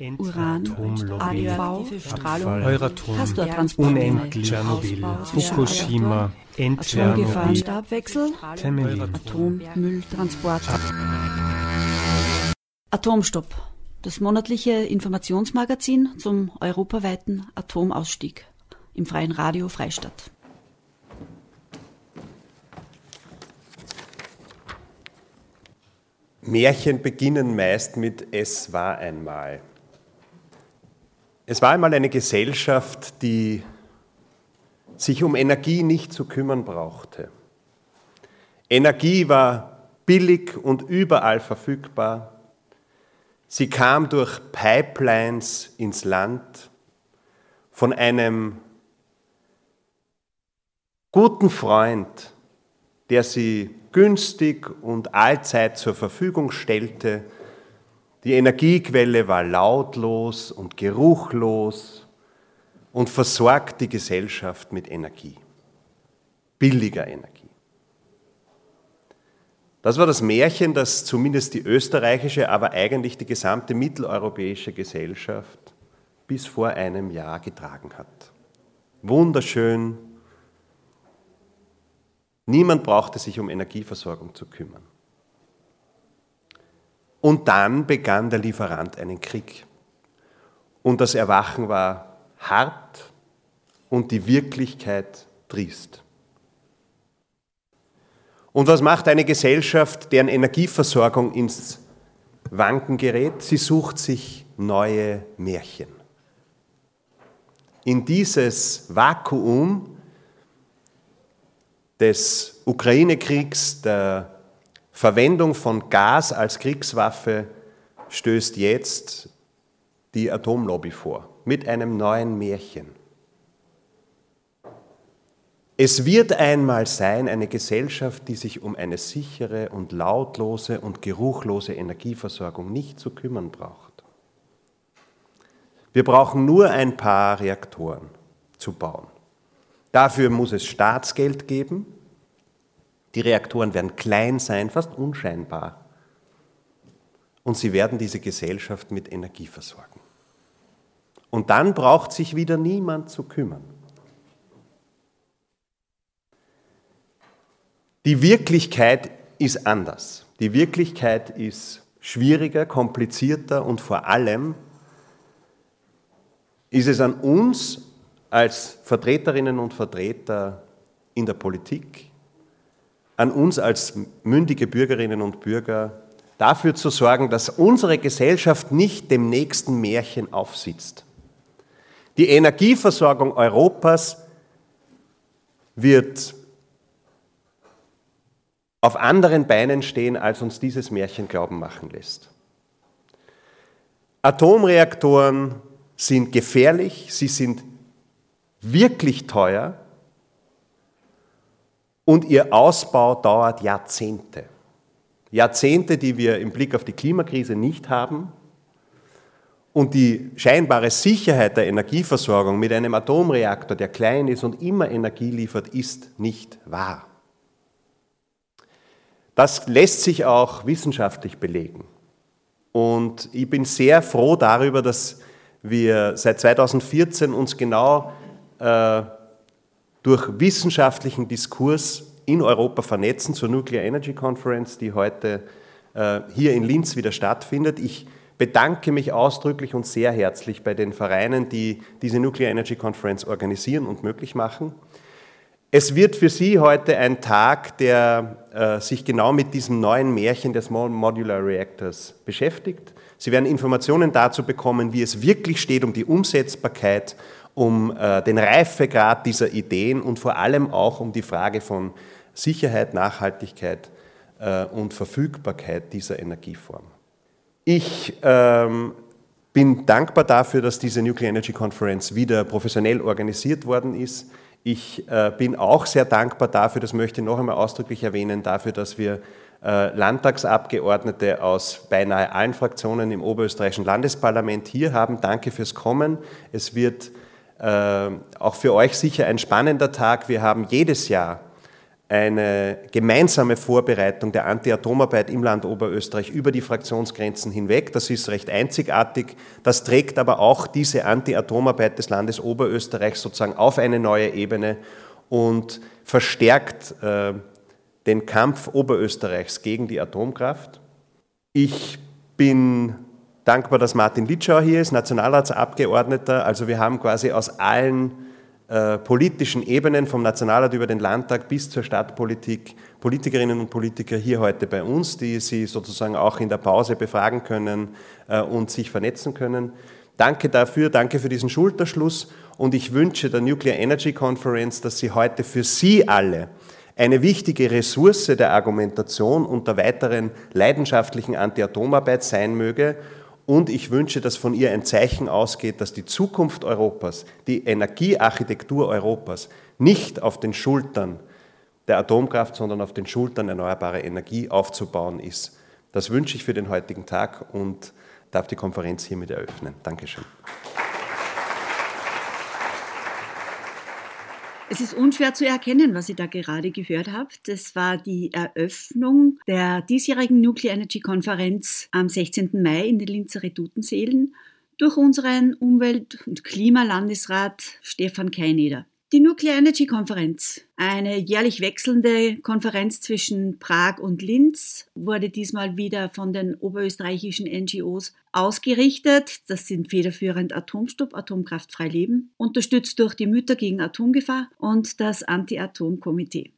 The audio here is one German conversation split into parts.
Uran, radioaktive Strahlung, Euratom, unendlich, Tschernobyl, Fukushima, Temelin. Atommülltransport. Atomstopp. Das monatliche Informationsmagazin zum europaweiten Atomausstieg im freien Radio Freistadt. Märchen beginnen meist mit Es war einmal. Es war einmal eine Gesellschaft, die sich um Energie nicht zu kümmern brauchte. Energie war billig und überall verfügbar. Sie kam durch Pipelines ins Land von einem guten Freund, der sie günstig und allzeit zur Verfügung stellte. Die Energiequelle war lautlos und geruchlos und versorgt die Gesellschaft mit Energie, billiger Energie. Das war das Märchen, das zumindest die österreichische, aber eigentlich die gesamte mitteleuropäische Gesellschaft bis vor einem Jahr getragen hat. Wunderschön, Niemand brauchte sich um Energieversorgung zu kümmern. Und dann begann der Lieferant einen Krieg. Und das Erwachen war hart und die Wirklichkeit triest. Und was macht eine Gesellschaft, deren Energieversorgung ins Wanken gerät? Sie sucht sich neue Märchen. In dieses Vakuum des Ukraine-Kriegs, der Verwendung von Gas als Kriegswaffe stößt jetzt die Atomlobby vor mit einem neuen Märchen. Es wird einmal sein eine Gesellschaft, die sich um eine sichere und lautlose und geruchlose Energieversorgung nicht zu kümmern braucht. Wir brauchen nur ein paar Reaktoren zu bauen. Dafür muss es Staatsgeld geben. Die Reaktoren werden klein sein, fast unscheinbar. Und sie werden diese Gesellschaft mit Energie versorgen. Und dann braucht sich wieder niemand zu kümmern. Die Wirklichkeit ist anders. Die Wirklichkeit ist schwieriger, komplizierter und vor allem ist es an uns als Vertreterinnen und Vertreter in der Politik, an uns als mündige Bürgerinnen und Bürger, dafür zu sorgen, dass unsere Gesellschaft nicht dem nächsten Märchen aufsitzt. Die Energieversorgung Europas wird auf anderen Beinen stehen, als uns dieses Märchen glauben machen lässt. Atomreaktoren sind gefährlich, sie sind wirklich teuer und ihr Ausbau dauert Jahrzehnte. Jahrzehnte, die wir im Blick auf die Klimakrise nicht haben. Und die scheinbare Sicherheit der Energieversorgung mit einem Atomreaktor, der klein ist und immer Energie liefert, ist nicht wahr. Das lässt sich auch wissenschaftlich belegen. Und ich bin sehr froh darüber, dass wir seit 2014 uns genau äh, durch wissenschaftlichen Diskurs in Europa vernetzen zur Nuclear Energy Conference, die heute äh, hier in Linz wieder stattfindet. Ich bedanke mich ausdrücklich und sehr herzlich bei den Vereinen, die diese Nuclear Energy Conference organisieren und möglich machen. Es wird für Sie heute ein Tag, der äh, sich genau mit diesem neuen Märchen des Small Modular Reactors beschäftigt. Sie werden Informationen dazu bekommen, wie es wirklich steht um die Umsetzbarkeit um äh, den Reifegrad dieser Ideen und vor allem auch um die Frage von Sicherheit, Nachhaltigkeit äh, und Verfügbarkeit dieser Energieform. Ich ähm, bin dankbar dafür, dass diese Nuclear Energy Conference wieder professionell organisiert worden ist. Ich äh, bin auch sehr dankbar dafür, das möchte ich noch einmal ausdrücklich erwähnen, dafür, dass wir äh, Landtagsabgeordnete aus beinahe allen Fraktionen im oberösterreichischen Landesparlament hier haben. Danke fürs Kommen. Es wird auch für euch sicher ein spannender Tag. Wir haben jedes Jahr eine gemeinsame Vorbereitung der Anti-Atomarbeit im Land Oberösterreich über die Fraktionsgrenzen hinweg. Das ist recht einzigartig. Das trägt aber auch diese Anti-Atomarbeit des Landes Oberösterreich sozusagen auf eine neue Ebene und verstärkt äh, den Kampf Oberösterreichs gegen die Atomkraft. Ich bin dankbar, dass Martin Litschau hier ist, Nationalratsabgeordneter. Also wir haben quasi aus allen äh, politischen Ebenen, vom Nationalrat über den Landtag bis zur Stadtpolitik, Politikerinnen und Politiker hier heute bei uns, die Sie sozusagen auch in der Pause befragen können äh, und sich vernetzen können. Danke dafür, danke für diesen Schulterschluss und ich wünsche der Nuclear Energy Conference, dass sie heute für Sie alle eine wichtige Ressource der Argumentation und der weiteren leidenschaftlichen Anti-Atomarbeit sein möge und ich wünsche, dass von ihr ein Zeichen ausgeht, dass die Zukunft Europas, die Energiearchitektur Europas nicht auf den Schultern der Atomkraft, sondern auf den Schultern erneuerbarer Energie aufzubauen ist. Das wünsche ich für den heutigen Tag und darf die Konferenz hiermit eröffnen. Dankeschön. Es ist unschwer zu erkennen, was ihr da gerade gehört habt. Das war die Eröffnung der diesjährigen Nuclear Energy Konferenz am 16. Mai in den Linzer Redutenseelen durch unseren Umwelt- und Klimalandesrat Stefan Keineder. Die Nuclear Energy Konferenz, eine jährlich wechselnde Konferenz zwischen Prag und Linz, wurde diesmal wieder von den oberösterreichischen NGOs ausgerichtet. Das sind federführend Atomstopp, Atomkraftfrei Leben, unterstützt durch die Mütter gegen Atomgefahr und das Anti-Atom-Komitee.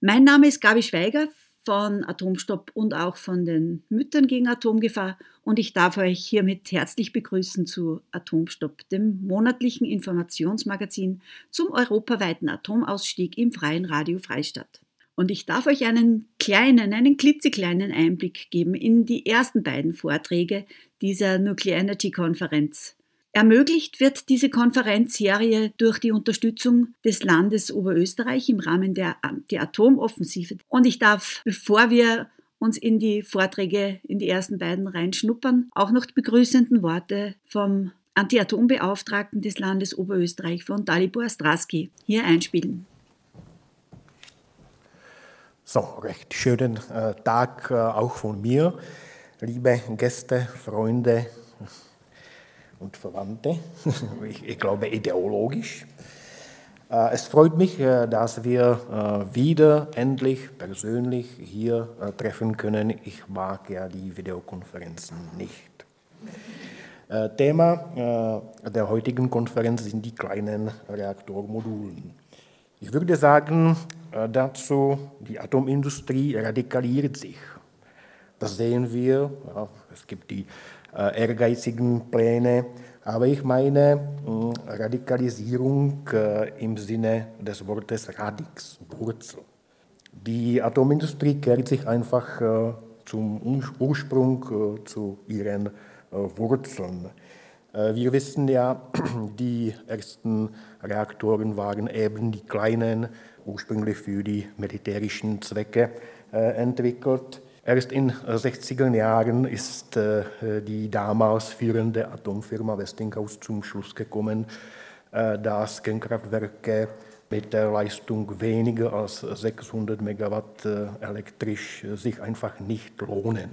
Mein Name ist Gabi Schweiger von Atomstopp und auch von den Müttern gegen Atomgefahr und ich darf euch hiermit herzlich begrüßen zu Atomstopp, dem monatlichen Informationsmagazin zum europaweiten Atomausstieg im freien Radio Freistadt. Und ich darf euch einen kleinen, einen klitzekleinen Einblick geben in die ersten beiden Vorträge dieser Nuclear Energy Konferenz. Ermöglicht wird diese Konferenzserie durch die Unterstützung des Landes Oberösterreich im Rahmen der Anti-Atom-Offensive. Und ich darf, bevor wir uns in die Vorträge, in die ersten beiden reinschnuppern, auch noch die begrüßenden Worte vom Anti-Atom-Beauftragten des Landes Oberösterreich von Dalibor Straski hier einspielen. So, recht schönen äh, Tag äh, auch von mir, liebe Gäste, Freunde, und Verwandte, ich, ich glaube ideologisch. Äh, es freut mich, äh, dass wir äh, wieder endlich persönlich hier treffen können. Ich mag ja die Videokonferenzen nicht. Thema der heutigen Konferenz sind die kleinen Reaktormodulen. Ich würde sagen dazu, die Atomindustrie radikaliert sich. Das sehen wir. Es gibt die ehrgeizigen Pläne. Aber ich meine hm, Radikalisierung äh, im Sinne des Wortes Radix, Wurzel. Die Atomindustrie kehrt sich einfach äh, zum Ursprung, zu ihren Wurzeln. Wir wissen ja, die ersten Reaktoren waren eben die kleinen, ursprünglich für die militärischen Zwecke entwickelt. Erst in den 60er Jahren ist äh, die damals führende Atomfirma Westinghouse zum Schluss gekommen, äh, dass Kernkraftwerke mit der Leistung weniger als 600 Megawatt äh, elektrisch sich einfach nicht lohnen.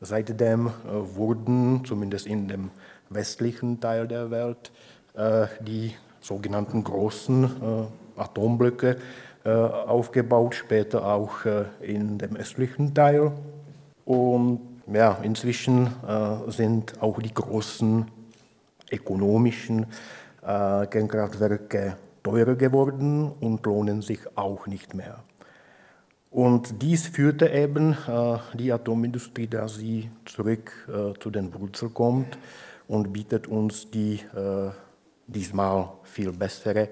Seitdem wurden, zumindest in dem westlichen Teil der Welt, die sogenannten großen Atomblöcke äh, aufgebaut, später auch äh, in dem östlichen Teil. Und ja, inzwischen äh, sind auch die großen ökonomischen Kernkraftwerke teurer geworden und lohnen sich auch nicht mehr. Und dies führte eben äh, die Atomindustrie, dass sie zurück äh, zu den Wurzeln kommt und bietet uns die äh, diesmal viel bessere äh,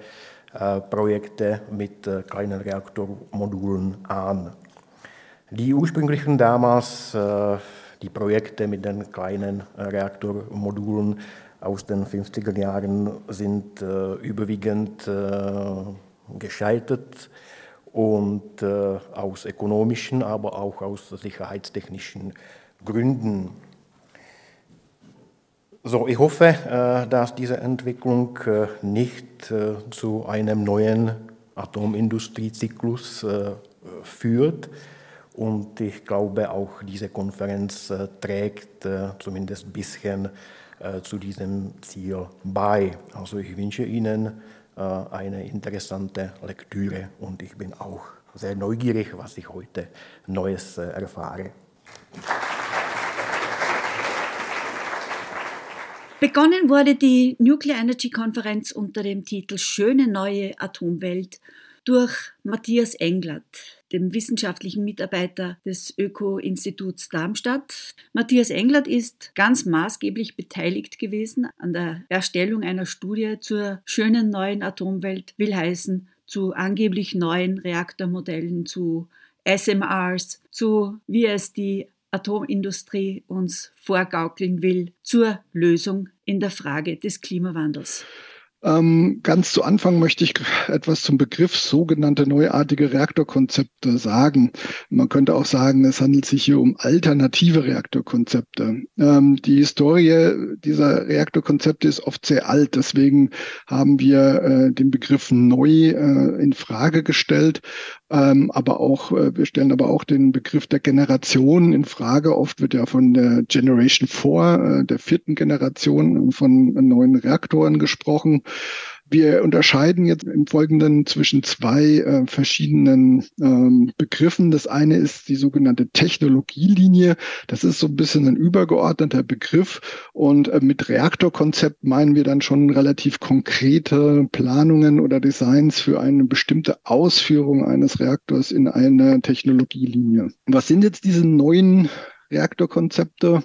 Projekte mit äh, kleinen Reaktormodulen an. Die ursprünglichen damals, äh, die Projekte mit den kleinen Reaktormodulen aus den 50er Jahren sind überwiegend gescheitert und aus ökonomischen, aber auch aus sicherheitstechnischen Gründen. So, ich hoffe, äh, dass diese Entwicklung äh, nicht äh, zu einem neuen Atomindustriezyklus führt. Und ich glaube auch, diese Konferenz trägt zumindest ein bisschen zu diesem Ziel bei. Also ich wünsche Ihnen eine interessante Lektüre und ich bin auch sehr neugierig, was ich heute Neues erfahre. Begonnen wurde die Nuclear Energy Konferenz unter dem Titel Schöne neue Atomwelt durch Matthias Englert, dem wissenschaftlichen Mitarbeiter des Öko-Instituts Darmstadt. Matthias Englert ist ganz maßgeblich beteiligt gewesen an der Erstellung einer Studie zur schönen neuen Atomwelt, will heißen zu angeblich neuen Reaktormodellen, zu SMRs, zu wie es die Atomindustrie uns vorgaukeln will, zur Lösung in der Frage des Klimawandels. Ähm, ganz zu Anfang möchte ich etwas zum Begriff sogenannte neuartige Reaktorkonzepte sagen. Man könnte auch sagen, es handelt sich hier um alternative Reaktorkonzepte. Ähm, die Historie dieser Reaktorkonzepte ist oft sehr alt. Deswegen haben wir äh, den Begriff neu äh, in Frage gestellt. Ähm, aber auch, äh, wir stellen aber auch den Begriff der Generation in Frage. Oft wird ja von der Generation 4, äh, der vierten Generation von neuen Reaktoren gesprochen. Wir unterscheiden jetzt im Folgenden zwischen zwei äh, verschiedenen ähm, Begriffen. Das eine ist die sogenannte Technologielinie. Das ist so ein bisschen ein übergeordneter Begriff. Und äh, mit Reaktorkonzept meinen wir dann schon relativ konkrete Planungen oder Designs für eine bestimmte Ausführung eines Reaktors in einer Technologielinie. Was sind jetzt diese neuen Reaktorkonzepte.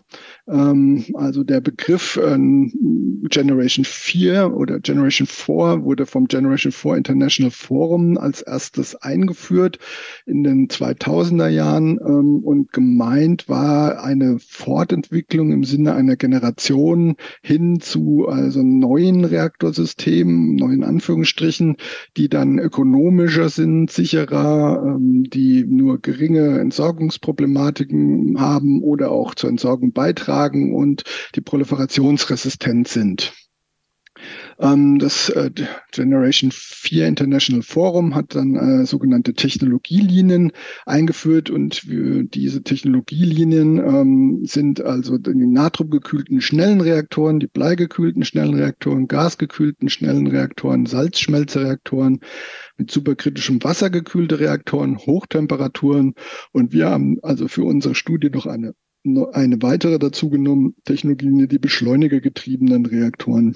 Ähm, also der Begriff äh, Generation 4 oder Generation 4 wurde vom Generation 4 International Forum als erstes eingeführt in den 2000er Jahren ähm, und gemeint war eine Fortentwicklung im Sinne einer Generation hin zu also neuen Reaktorsystemen, neuen Anführungsstrichen, die dann ökonomischer sind, sicherer, ähm, die nur geringe Entsorgungsproblematiken haben oder auch zur Entsorgung beitragen und die proliferationsresistent sind. Ähm, das äh, Generation 4 International Forum hat dann äh, sogenannte Technologielinien eingeführt und diese Technologielinien ähm, sind also die natriumgekühlten schnellen Reaktoren, die bleigekühlten schnellen Reaktoren, gasgekühlten schnellen Reaktoren, Salzschmelzereaktoren, mit superkritischem Wasser gekühlte Reaktoren, Hochtemperaturen und wir haben also für unsere Studie noch eine eine weitere dazu genommen, Technologien, die beschleunigergetriebenen Reaktoren.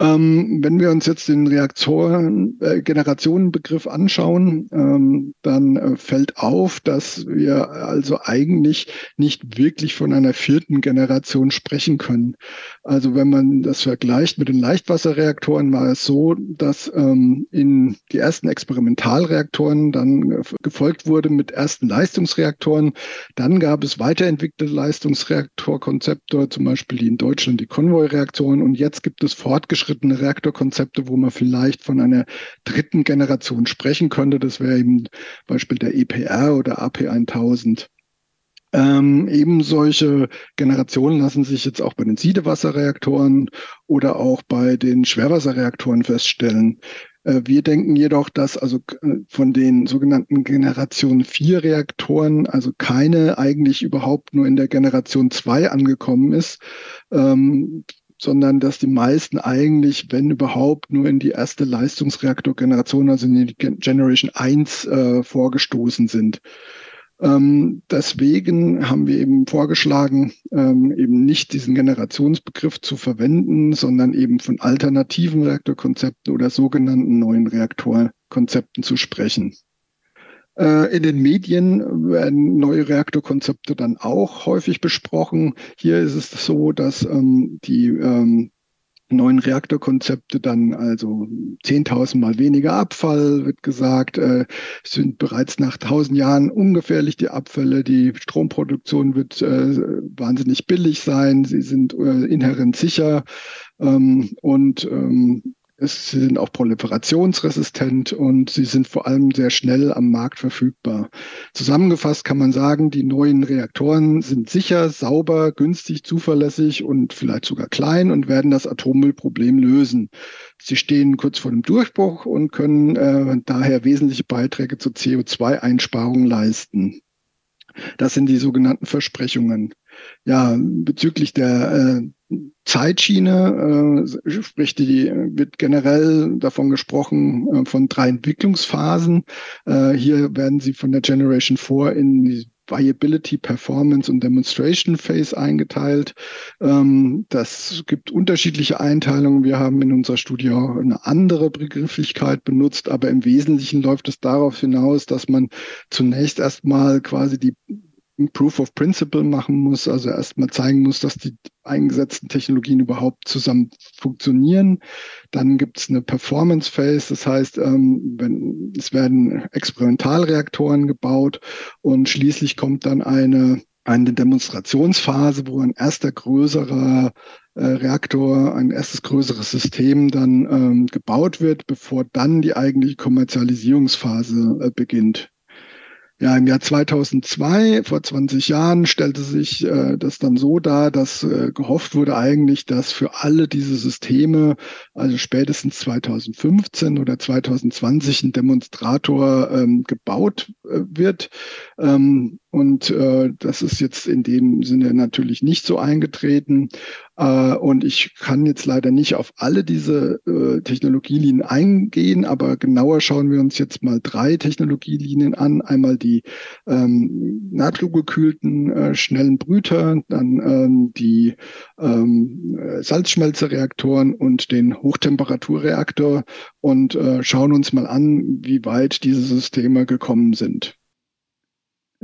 Ähm, wenn wir uns jetzt den Reaktoren, äh, anschauen, ähm, dann äh, fällt auf, dass wir also eigentlich nicht wirklich von einer vierten Generation sprechen können. Also wenn man das vergleicht mit den Leichtwasserreaktoren, war es so, dass ähm, in die ersten Experimentalreaktoren dann gefolgt wurde mit ersten Leistungsreaktoren. Dann gab es weiterentwickelte Leistungsreaktorkonzepte, zum Beispiel die in Deutschland die Konvoi-Reaktoren. Und jetzt gibt es fortgeschrittene fortgeschrittene Reaktorkonzepte, wo man vielleicht von einer dritten Generation sprechen könnte. Das wäre eben Beispiel der EPR oder AP1000. Ähm, eben solche Generationen lassen sich jetzt auch bei den Siedewasserreaktoren oder auch bei den Schwerwasserreaktoren feststellen. Äh, wir denken jedoch, dass also äh, von den sogenannten Generation 4 Reaktoren also keine eigentlich überhaupt nur in der Generation 2 angekommen ist. Ähm, sondern dass die meisten eigentlich, wenn überhaupt, nur in die erste Leistungsreaktorgeneration, also in die Generation 1 äh, vorgestoßen sind. Ähm, deswegen haben wir eben vorgeschlagen, ähm, eben nicht diesen Generationsbegriff zu verwenden, sondern eben von alternativen Reaktorkonzepten oder sogenannten neuen Reaktorkonzepten zu sprechen. Äh, in den Medien werden neue Reaktorkonzepte dann auch häufig besprochen. Hier ist es so, dass ähm, die ähm, neuen Reaktorkonzepte dann also 10.000 mal weniger Abfall, wird gesagt, äh, sind bereits nach 1000 Jahren ungefährlich die Abfälle. Die Stromproduktion wird äh, wahnsinnig billig sein. Sie sind äh, inhärent sicher. Ähm, und es sind auch proliferationsresistent und sie sind vor allem sehr schnell am Markt verfügbar. Zusammengefasst kann man sagen, die neuen Reaktoren sind sicher, sauber, günstig, zuverlässig und vielleicht sogar klein und werden das Atommüllproblem lösen. Sie stehen kurz vor dem Durchbruch und können äh, daher wesentliche Beiträge zur CO2-Einsparung leisten. Das sind die sogenannten Versprechungen. Ja, bezüglich der äh, Zeitschiene, äh, sprich die wird generell davon gesprochen äh, von drei Entwicklungsphasen. Äh, hier werden sie von der Generation 4 in die Viability, Performance und Demonstration Phase eingeteilt. Ähm, das gibt unterschiedliche Einteilungen. Wir haben in unserer Studie auch eine andere Begrifflichkeit benutzt, aber im Wesentlichen läuft es darauf hinaus, dass man zunächst erstmal quasi die Proof of Principle machen muss, also erstmal zeigen muss, dass die eingesetzten Technologien überhaupt zusammen funktionieren. Dann gibt es eine Performance Phase, das heißt, ähm, wenn, es werden Experimentalreaktoren gebaut und schließlich kommt dann eine, eine Demonstrationsphase, wo ein erster größerer äh, Reaktor, ein erstes größeres System dann ähm, gebaut wird, bevor dann die eigentliche Kommerzialisierungsphase äh, beginnt. Ja, im Jahr 2002, vor 20 Jahren, stellte sich äh, das dann so dar, dass äh, gehofft wurde eigentlich, dass für alle diese Systeme, also spätestens 2015 oder 2020, ein Demonstrator ähm, gebaut äh, wird. Ähm, und äh, das ist jetzt in dem Sinne natürlich nicht so eingetreten. Äh, und ich kann jetzt leider nicht auf alle diese äh, Technologielinien eingehen, aber genauer schauen wir uns jetzt mal drei Technologielinien an. Einmal die ähm, natriumgekühlten äh, schnellen Brüter, dann ähm, die ähm, Salzschmelzereaktoren und den Hochtemperaturreaktor und äh, schauen uns mal an, wie weit diese Systeme gekommen sind.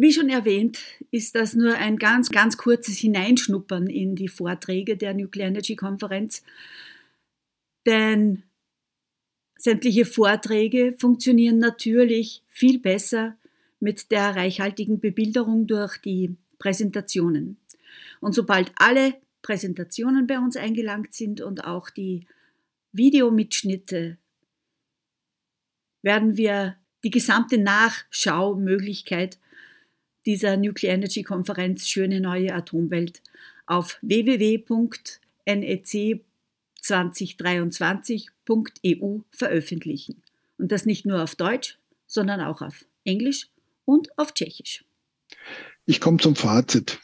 Wie schon erwähnt, ist das nur ein ganz, ganz kurzes Hineinschnuppern in die Vorträge der Nuclear Energy Konferenz, denn sämtliche Vorträge funktionieren natürlich viel besser mit der reichhaltigen Bebilderung durch die Präsentationen. Und sobald alle Präsentationen bei uns eingelangt sind und auch die Videomitschnitte, werden wir die gesamte Nachschaumöglichkeit dieser Nuclear Energy Konferenz Schöne neue Atomwelt auf www.nec2023.eu veröffentlichen. Und das nicht nur auf Deutsch, sondern auch auf Englisch und auf Tschechisch. Ich komme zum Fazit.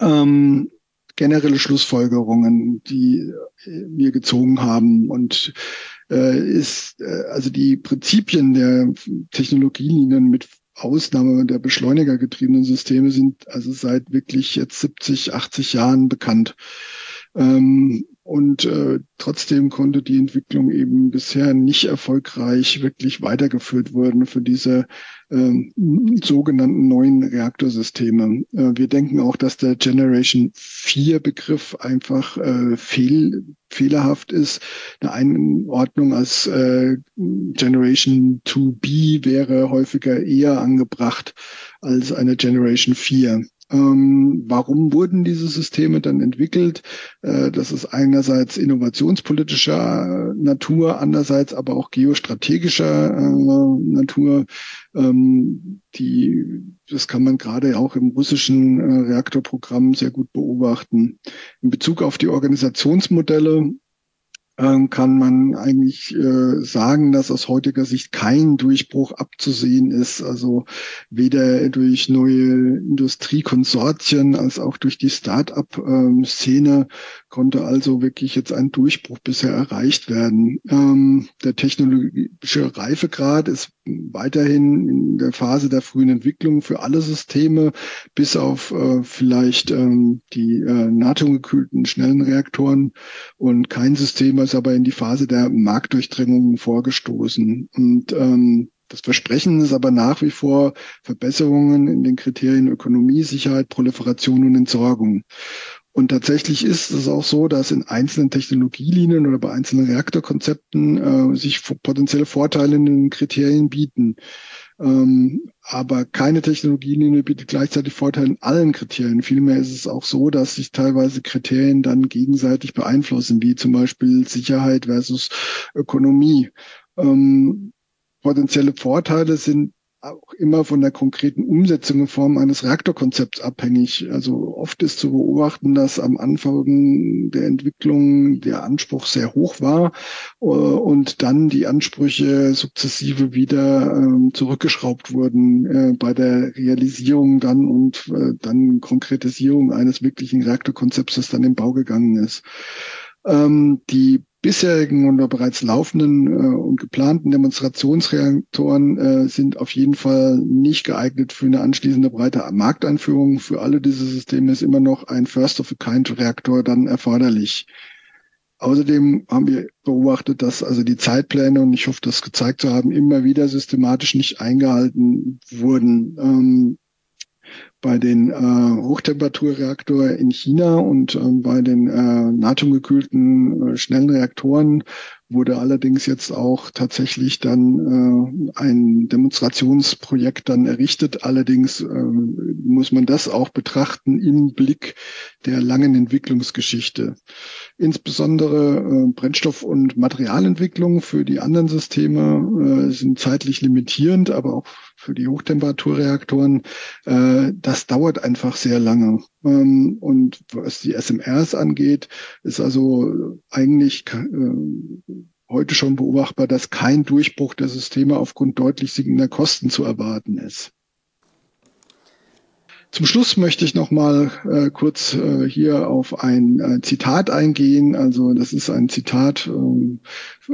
Ähm, generelle Schlussfolgerungen, die wir gezogen haben und äh, ist äh, also die Prinzipien der Technologielinien mit Ausnahme der beschleunigergetriebenen Systeme sind also seit wirklich jetzt 70, 80 Jahren bekannt. Ähm, und äh, trotzdem konnte die Entwicklung eben bisher nicht erfolgreich wirklich weitergeführt werden für diese äh, sogenannten neuen Reaktorsysteme. Äh, wir denken auch, dass der Generation 4 Begriff einfach äh, fehl, fehlerhaft ist. Eine Einordnung als äh, Generation 2B wäre häufiger eher angebracht als eine Generation 4. Ähm, warum wurden diese Systeme dann entwickelt? Äh, das ist einerseits innovationspolitischer Natur, andererseits aber auch geostrategischer äh, Natur. Ähm, die, das kann man gerade auch im russischen äh, Reaktorprogramm sehr gut beobachten. In Bezug auf die Organisationsmodelle kann man eigentlich äh, sagen, dass aus heutiger Sicht kein Durchbruch abzusehen ist. Also weder durch neue Industriekonsortien als auch durch die Start-up-Szene konnte also wirklich jetzt ein Durchbruch bisher erreicht werden. Ähm, der technologische Reifegrad ist weiterhin in der Phase der frühen Entwicklung für alle Systeme, bis auf äh, vielleicht ähm, die äh, natriumgekühlten schnellen Reaktoren. Und kein System ist aber in die Phase der Marktdurchdringung vorgestoßen. Und ähm, das Versprechen ist aber nach wie vor Verbesserungen in den Kriterien Ökonomie, Sicherheit, Proliferation und Entsorgung. Und tatsächlich ist es auch so, dass in einzelnen Technologielinien oder bei einzelnen Reaktorkonzepten äh, sich potenzielle Vorteile in den Kriterien bieten. Ähm, aber keine Technologielinie bietet gleichzeitig Vorteile in allen Kriterien. Vielmehr ist es auch so, dass sich teilweise Kriterien dann gegenseitig beeinflussen, wie zum Beispiel Sicherheit versus Ökonomie. Ähm, potenzielle Vorteile sind auch immer von der konkreten Umsetzung in Form eines Reaktorkonzepts abhängig. Also oft ist zu beobachten, dass am Anfang der Entwicklung der Anspruch sehr hoch war äh, und dann die Ansprüche sukzessive wieder ähm, zurückgeschraubt wurden äh, bei der Realisierung dann und äh, dann Konkretisierung eines wirklichen Reaktorkonzepts, das dann im Bau gegangen ist. Ähm, die bisherigen oder bereits laufenden äh, und geplanten Demonstrationsreaktoren äh, sind auf jeden Fall nicht geeignet für eine anschließende breite Markteinführung. Für alle diese Systeme ist immer noch ein First-of-a-Kind-Reaktor dann erforderlich. Außerdem haben wir beobachtet, dass also die Zeitpläne, und ich hoffe, das gezeigt zu haben, immer wieder systematisch nicht eingehalten wurden. Ähm, bei den äh, Hochtemperaturreaktor in China und äh, bei den äh, natriumgekühlten äh, schnellen Reaktoren wurde allerdings jetzt auch tatsächlich dann äh, ein Demonstrationsprojekt dann errichtet. Allerdings äh, muss man das auch betrachten im Blick der langen Entwicklungsgeschichte. Insbesondere äh, Brennstoff- und Materialentwicklung für die anderen Systeme äh, sind zeitlich limitierend, aber auch für die Hochtemperaturreaktoren, äh, das dauert einfach sehr lange. Ähm, und was die SMRs angeht, ist also eigentlich äh, heute schon beobachtbar, dass kein Durchbruch der Systeme aufgrund deutlich sinkender Kosten zu erwarten ist. Zum Schluss möchte ich noch mal äh, kurz äh, hier auf ein äh, Zitat eingehen. Also das ist ein Zitat, ähm, äh,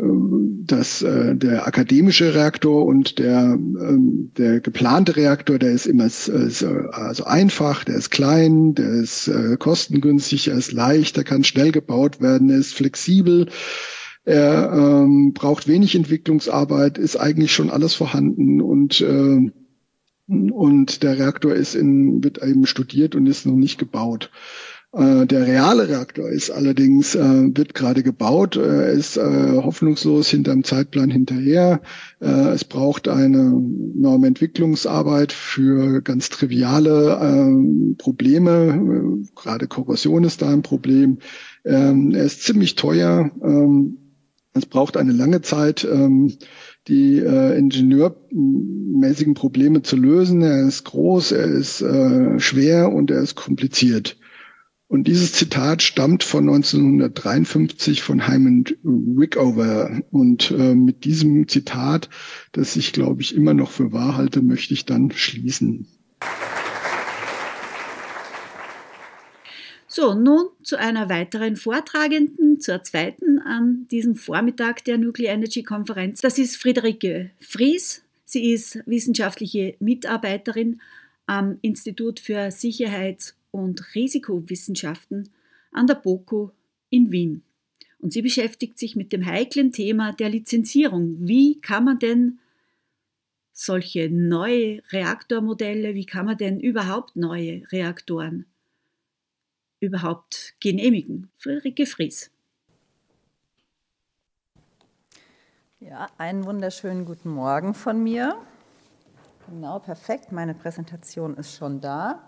dass äh, der akademische Reaktor und der ähm, der geplante Reaktor, der ist immer äh, also einfach, der ist klein, der ist äh, kostengünstig, er ist leicht, der kann schnell gebaut werden, er ist flexibel. Er ähm, braucht wenig Entwicklungsarbeit, ist eigentlich schon alles vorhanden und äh, und der Reaktor ist in, wird eben studiert und ist noch nicht gebaut. Äh, der reale Reaktor ist allerdings, äh, wird gerade gebaut, er ist äh, hoffnungslos hinterm Zeitplan hinterher. Äh, es braucht eine enorme Entwicklungsarbeit für ganz triviale äh, Probleme. gerade Korrosion ist da ein Problem. Ähm, er ist ziemlich teuer. Ähm, es braucht eine lange Zeit. Ähm, die äh, ingenieurmäßigen Probleme zu lösen. Er ist groß, er ist äh, schwer und er ist kompliziert. Und dieses Zitat stammt von 1953 von Hyman Rickover. Und äh, mit diesem Zitat, das ich, glaube ich, immer noch für wahr halte, möchte ich dann schließen. So, nun zu einer weiteren Vortragenden, zur zweiten an diesem Vormittag der Nuclear Energy Konferenz. Das ist Friederike Fries. Sie ist wissenschaftliche Mitarbeiterin am Institut für Sicherheits- und Risikowissenschaften an der BOKU in Wien. Und sie beschäftigt sich mit dem heiklen Thema der Lizenzierung. Wie kann man denn solche neue Reaktormodelle, wie kann man denn überhaupt neue Reaktoren überhaupt genehmigen? Friederike Fries. Ja, einen wunderschönen guten Morgen von mir. Genau, perfekt. Meine Präsentation ist schon da.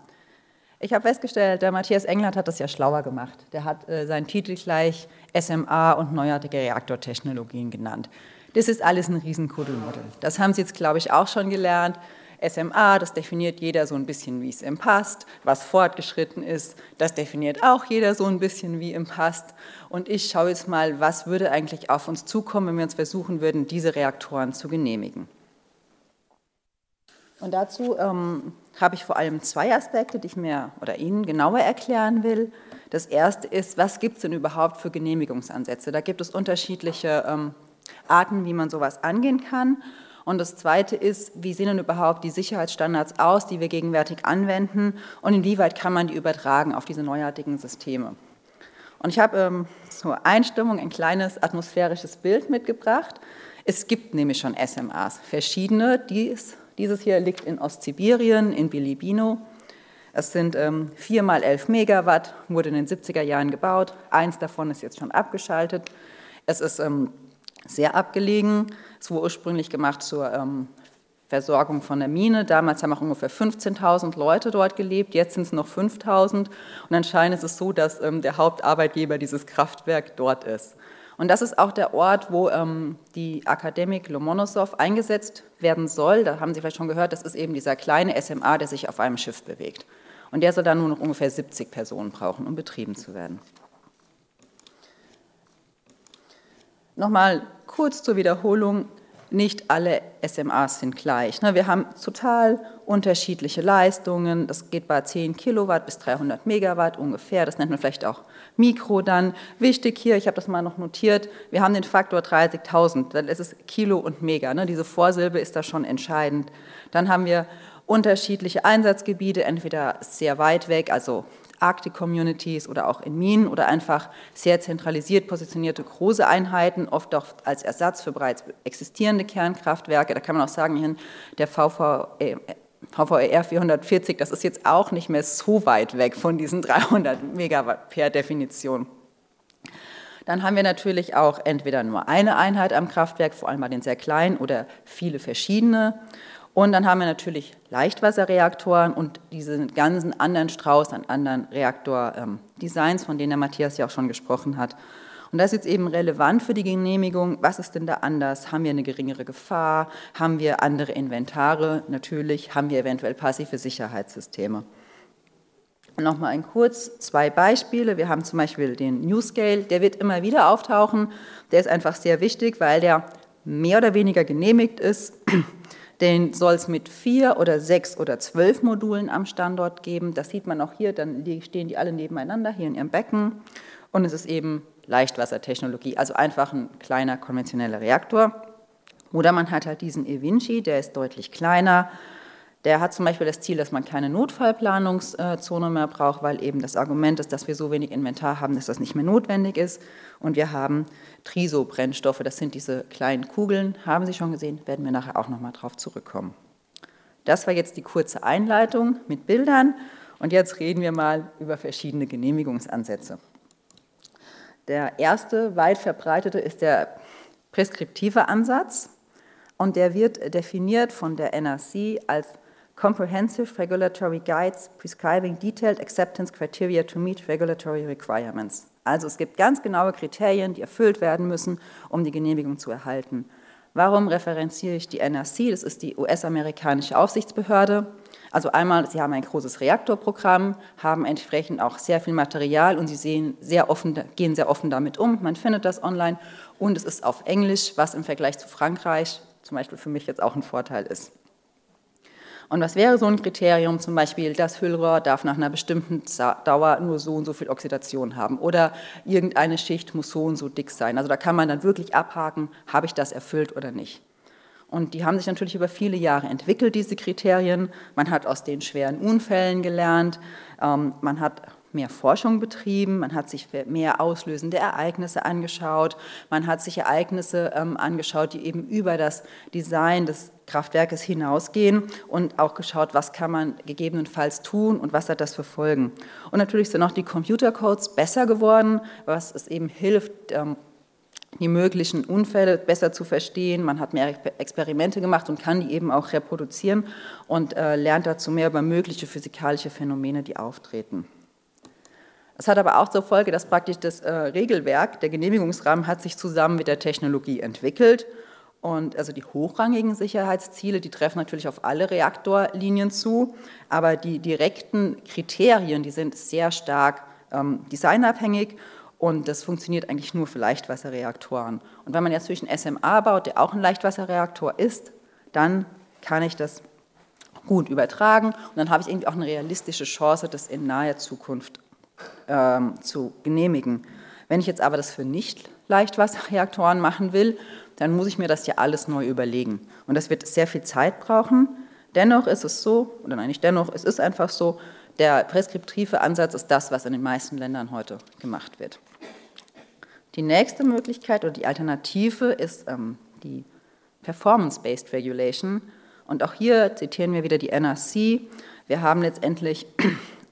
Ich habe festgestellt, der Matthias Englert hat das ja schlauer gemacht. Der hat äh, seinen Titel gleich SMA und neuartige Reaktortechnologien genannt. Das ist alles ein Riesenkuddelmuddel. Das haben Sie jetzt, glaube ich, auch schon gelernt. SMA, das definiert jeder so ein bisschen, wie es ihm passt. Was fortgeschritten ist, das definiert auch jeder so ein bisschen, wie ihm passt. Und ich schaue jetzt mal, was würde eigentlich auf uns zukommen, wenn wir uns versuchen würden, diese Reaktoren zu genehmigen. Und dazu ähm, habe ich vor allem zwei Aspekte, die ich mir oder Ihnen genauer erklären will. Das erste ist, was gibt es denn überhaupt für Genehmigungsansätze? Da gibt es unterschiedliche ähm, Arten, wie man sowas angehen kann. Und das Zweite ist, wie sehen denn überhaupt die Sicherheitsstandards aus, die wir gegenwärtig anwenden und inwieweit kann man die übertragen auf diese neuartigen Systeme. Und ich habe ähm, zur Einstimmung ein kleines atmosphärisches Bild mitgebracht. Es gibt nämlich schon SMAs, verschiedene. Dies, dieses hier liegt in Ostsibirien, in Bilibino. Es sind ähm, 4 mal 11 Megawatt, wurde in den 70er Jahren gebaut. Eins davon ist jetzt schon abgeschaltet. Es ist ähm, sehr abgelegen. Es wurde ursprünglich gemacht zur ähm, Versorgung von der Mine. Damals haben auch ungefähr 15.000 Leute dort gelebt, jetzt sind es noch 5.000. Und anscheinend ist es so, dass ähm, der Hauptarbeitgeber dieses Kraftwerk dort ist. Und das ist auch der Ort, wo ähm, die Akademik Lomonosov eingesetzt werden soll. Da haben Sie vielleicht schon gehört, das ist eben dieser kleine SMA, der sich auf einem Schiff bewegt. Und der soll dann nur noch ungefähr 70 Personen brauchen, um betrieben zu werden. Nochmal kurz zur Wiederholung nicht alle SMAs sind gleich. Ne? Wir haben total unterschiedliche Leistungen. Das geht bei 10 Kilowatt bis 300 Megawatt ungefähr. Das nennt man vielleicht auch Mikro dann. Wichtig hier, ich habe das mal noch notiert, wir haben den Faktor 30.000. Dann ist es Kilo und Mega. Ne? Diese Vorsilbe ist da schon entscheidend. Dann haben wir unterschiedliche Einsatzgebiete, entweder sehr weit weg, also Arctic-Communities oder auch in Minen oder einfach sehr zentralisiert positionierte große Einheiten, oft auch als Ersatz für bereits existierende Kernkraftwerke. Da kann man auch sagen, der VVE, VVER 440, das ist jetzt auch nicht mehr so weit weg von diesen 300 Megawatt per Definition. Dann haben wir natürlich auch entweder nur eine Einheit am Kraftwerk, vor allem bei den sehr kleinen, oder viele verschiedene. Und dann haben wir natürlich Leichtwasserreaktoren und diesen ganzen anderen Strauß an anderen Reaktordesigns, von denen der Matthias ja auch schon gesprochen hat. Und das ist jetzt eben relevant für die Genehmigung. Was ist denn da anders? Haben wir eine geringere Gefahr? Haben wir andere Inventare? Natürlich. Haben wir eventuell passive Sicherheitssysteme? Nochmal ein kurz zwei Beispiele. Wir haben zum Beispiel den NewScale, der wird immer wieder auftauchen. Der ist einfach sehr wichtig, weil der mehr oder weniger genehmigt ist den soll es mit vier oder sechs oder zwölf Modulen am Standort geben. Das sieht man auch hier, dann stehen die alle nebeneinander hier in ihrem Becken. Und es ist eben Leichtwassertechnologie, also einfach ein kleiner konventioneller Reaktor. Oder man hat halt diesen eVinci, der ist deutlich kleiner, der hat zum Beispiel das Ziel, dass man keine Notfallplanungszone mehr braucht, weil eben das Argument ist, dass wir so wenig Inventar haben, dass das nicht mehr notwendig ist. Und wir haben Triso-Brennstoffe, das sind diese kleinen Kugeln, haben Sie schon gesehen, werden wir nachher auch nochmal drauf zurückkommen. Das war jetzt die kurze Einleitung mit Bildern und jetzt reden wir mal über verschiedene Genehmigungsansätze. Der erste weit verbreitete ist der preskriptive Ansatz und der wird definiert von der NRC als comprehensive regulatory guides prescribing detailed acceptance criteria to meet regulatory requirements. Also es gibt ganz genaue Kriterien, die erfüllt werden müssen, um die Genehmigung zu erhalten. Warum referenziere ich die NRC? Das ist die US-amerikanische Aufsichtsbehörde. Also einmal, sie haben ein großes Reaktorprogramm, haben entsprechend auch sehr viel Material und sie sehen sehr offen, gehen sehr offen damit um. Man findet das online und es ist auf Englisch, was im Vergleich zu Frankreich zum Beispiel für mich jetzt auch ein Vorteil ist. Und was wäre so ein Kriterium? Zum Beispiel, das Füllrohr darf nach einer bestimmten Dauer nur so und so viel Oxidation haben oder irgendeine Schicht muss so und so dick sein. Also da kann man dann wirklich abhaken, habe ich das erfüllt oder nicht. Und die haben sich natürlich über viele Jahre entwickelt, diese Kriterien. Man hat aus den schweren Unfällen gelernt, ähm, man hat mehr Forschung betrieben, man hat sich mehr auslösende Ereignisse angeschaut, man hat sich Ereignisse ähm, angeschaut, die eben über das Design des Kraftwerkes hinausgehen und auch geschaut, was kann man gegebenenfalls tun und was hat das für Folgen. Und natürlich sind auch die Computercodes besser geworden, was es eben hilft, ähm, die möglichen Unfälle besser zu verstehen. Man hat mehr Experimente gemacht und kann die eben auch reproduzieren und äh, lernt dazu mehr über mögliche physikalische Phänomene, die auftreten. Es hat aber auch zur Folge, dass praktisch das äh, Regelwerk, der Genehmigungsrahmen hat sich zusammen mit der Technologie entwickelt. Und also die hochrangigen Sicherheitsziele, die treffen natürlich auf alle Reaktorlinien zu, aber die direkten Kriterien, die sind sehr stark ähm, designabhängig. Und das funktioniert eigentlich nur für Leichtwasserreaktoren. Und wenn man jetzt natürlich einen SMA baut, der auch ein Leichtwasserreaktor ist, dann kann ich das gut übertragen. Und dann habe ich irgendwie auch eine realistische Chance, das in naher Zukunft ähm, zu genehmigen. Wenn ich jetzt aber das für Nicht-Leichtwasserreaktoren machen will, dann muss ich mir das ja alles neu überlegen. Und das wird sehr viel Zeit brauchen. Dennoch ist es so, oder nein, nicht dennoch, es ist einfach so, der preskriptive Ansatz ist das, was in den meisten Ländern heute gemacht wird. Die nächste Möglichkeit oder die Alternative ist ähm, die Performance-Based Regulation. Und auch hier zitieren wir wieder die NRC. Wir haben letztendlich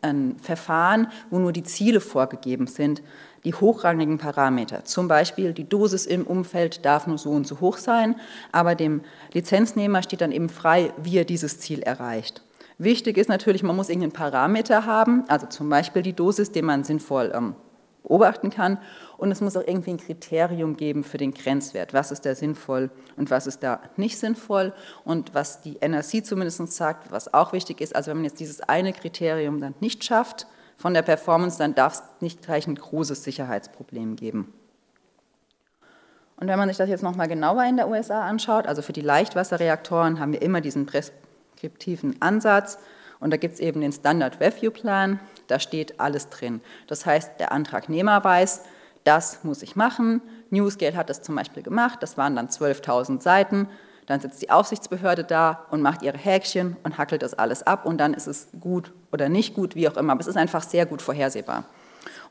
ein Verfahren, wo nur die Ziele vorgegeben sind, die hochrangigen Parameter. Zum Beispiel die Dosis im Umfeld darf nur so und so hoch sein, aber dem Lizenznehmer steht dann eben frei, wie er dieses Ziel erreicht. Wichtig ist natürlich, man muss irgendeinen Parameter haben, also zum Beispiel die Dosis, den man sinnvoll ähm, beobachten kann. Und es muss auch irgendwie ein Kriterium geben für den Grenzwert. Was ist da sinnvoll und was ist da nicht sinnvoll? Und was die NRC zumindest sagt, was auch wichtig ist, also wenn man jetzt dieses eine Kriterium dann nicht schafft von der Performance, dann darf es nicht gleich ein großes Sicherheitsproblem geben. Und wenn man sich das jetzt nochmal genauer in der USA anschaut, also für die Leichtwasserreaktoren haben wir immer diesen preskriptiven Ansatz und da gibt es eben den Standard Review Plan, da steht alles drin. Das heißt, der Antragnehmer weiß, das muss ich machen. Newsgate hat das zum Beispiel gemacht, das waren dann 12.000 Seiten. Dann sitzt die Aufsichtsbehörde da und macht ihre Häkchen und hackelt das alles ab und dann ist es gut oder nicht gut, wie auch immer. Aber es ist einfach sehr gut vorhersehbar.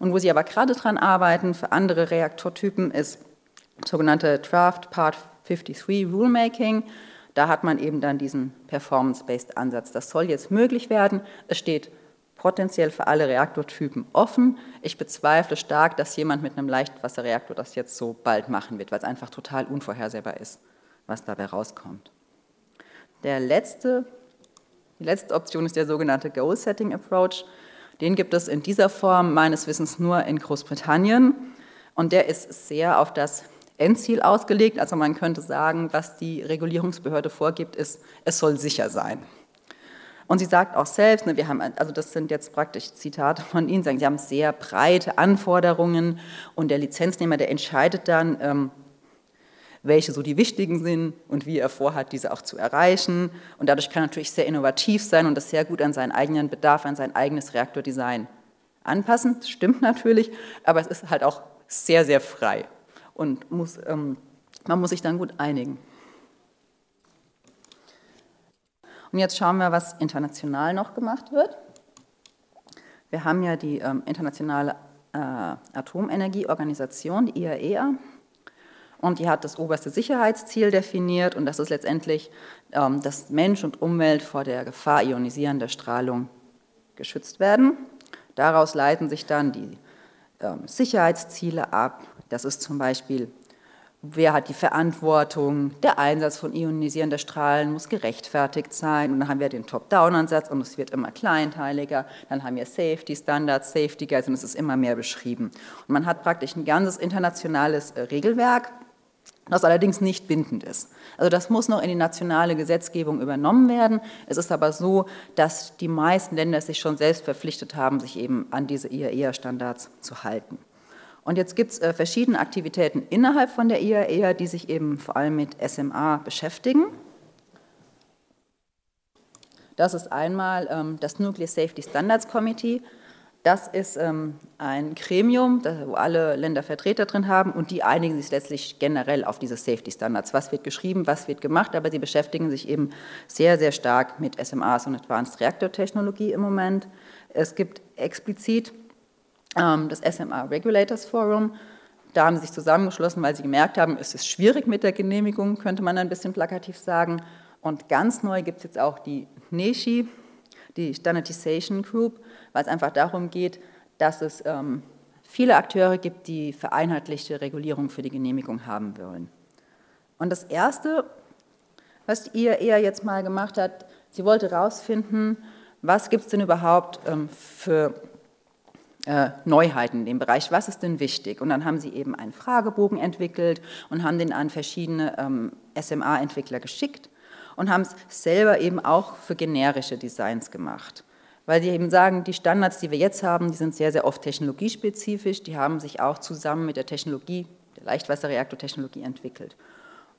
Und wo sie aber gerade dran arbeiten für andere Reaktortypen ist sogenannte Draft Part 53 Rulemaking. Da hat man eben dann diesen Performance-Based Ansatz. Das soll jetzt möglich werden. Es steht potenziell für alle Reaktortypen offen. Ich bezweifle stark, dass jemand mit einem Leichtwasserreaktor das jetzt so bald machen wird, weil es einfach total unvorhersehbar ist, was dabei rauskommt. Der letzte, die letzte Option ist der sogenannte Goal-Setting Approach. Den gibt es in dieser Form meines Wissens nur in Großbritannien und der ist sehr auf das Endziel ausgelegt. Also man könnte sagen, was die Regulierungsbehörde vorgibt, ist, es soll sicher sein. Und sie sagt auch selbst, ne, wir haben, also das sind jetzt praktisch Zitate von Ihnen, sagen, Sie haben sehr breite Anforderungen und der Lizenznehmer, der entscheidet dann, ähm, welche so die wichtigen sind und wie er vorhat, diese auch zu erreichen. Und dadurch kann er natürlich sehr innovativ sein und das sehr gut an seinen eigenen Bedarf, an sein eigenes Reaktordesign anpassen. Das stimmt natürlich, aber es ist halt auch sehr, sehr frei und muss, ähm, man muss sich dann gut einigen. Und jetzt schauen wir, was international noch gemacht wird. Wir haben ja die ähm, internationale äh, Atomenergieorganisation, die IAEA, und die hat das oberste Sicherheitsziel definiert und das ist letztendlich, ähm, dass Mensch und Umwelt vor der Gefahr ionisierender Strahlung geschützt werden. Daraus leiten sich dann die ähm, Sicherheitsziele ab. Das ist zum Beispiel wer hat die Verantwortung, der Einsatz von ionisierender Strahlen muss gerechtfertigt sein und dann haben wir den Top-Down-Ansatz und es wird immer kleinteiliger, dann haben wir Safety Standards, Safety Guides und es ist immer mehr beschrieben. Und man hat praktisch ein ganzes internationales äh, Regelwerk, das allerdings nicht bindend ist. Also das muss noch in die nationale Gesetzgebung übernommen werden. Es ist aber so, dass die meisten Länder sich schon selbst verpflichtet haben, sich eben an diese IAEA-Standards zu halten. Und jetzt gibt es äh, verschiedene Aktivitäten innerhalb von der IAEA, die sich eben vor allem mit SMA beschäftigen. Das ist einmal ähm, das Nuclear Safety Standards Committee. Das ist ähm, ein Gremium, wo alle Länder Vertreter drin haben und die einigen sich letztlich generell auf diese Safety Standards. Was wird geschrieben, was wird gemacht, aber sie beschäftigen sich eben sehr, sehr stark mit SMAs und Advanced Reactor Technologie im Moment. Es gibt explizit das SMA Regulators Forum. Da haben sie sich zusammengeschlossen, weil sie gemerkt haben, es ist schwierig mit der Genehmigung, könnte man ein bisschen plakativ sagen. Und ganz neu gibt es jetzt auch die NESHI, die Standardization Group, weil es einfach darum geht, dass es ähm, viele Akteure gibt, die vereinheitlichte Regulierung für die Genehmigung haben wollen. Und das Erste, was die IAEA jetzt mal gemacht hat, sie wollte herausfinden, was gibt es denn überhaupt ähm, für äh, Neuheiten in dem Bereich. Was ist denn wichtig? Und dann haben sie eben einen Fragebogen entwickelt und haben den an verschiedene ähm, SMA-Entwickler geschickt und haben es selber eben auch für generische Designs gemacht. Weil sie eben sagen, die Standards, die wir jetzt haben, die sind sehr, sehr oft technologiespezifisch, die haben sich auch zusammen mit der Technologie, der Leichtwasserreaktortechnologie entwickelt.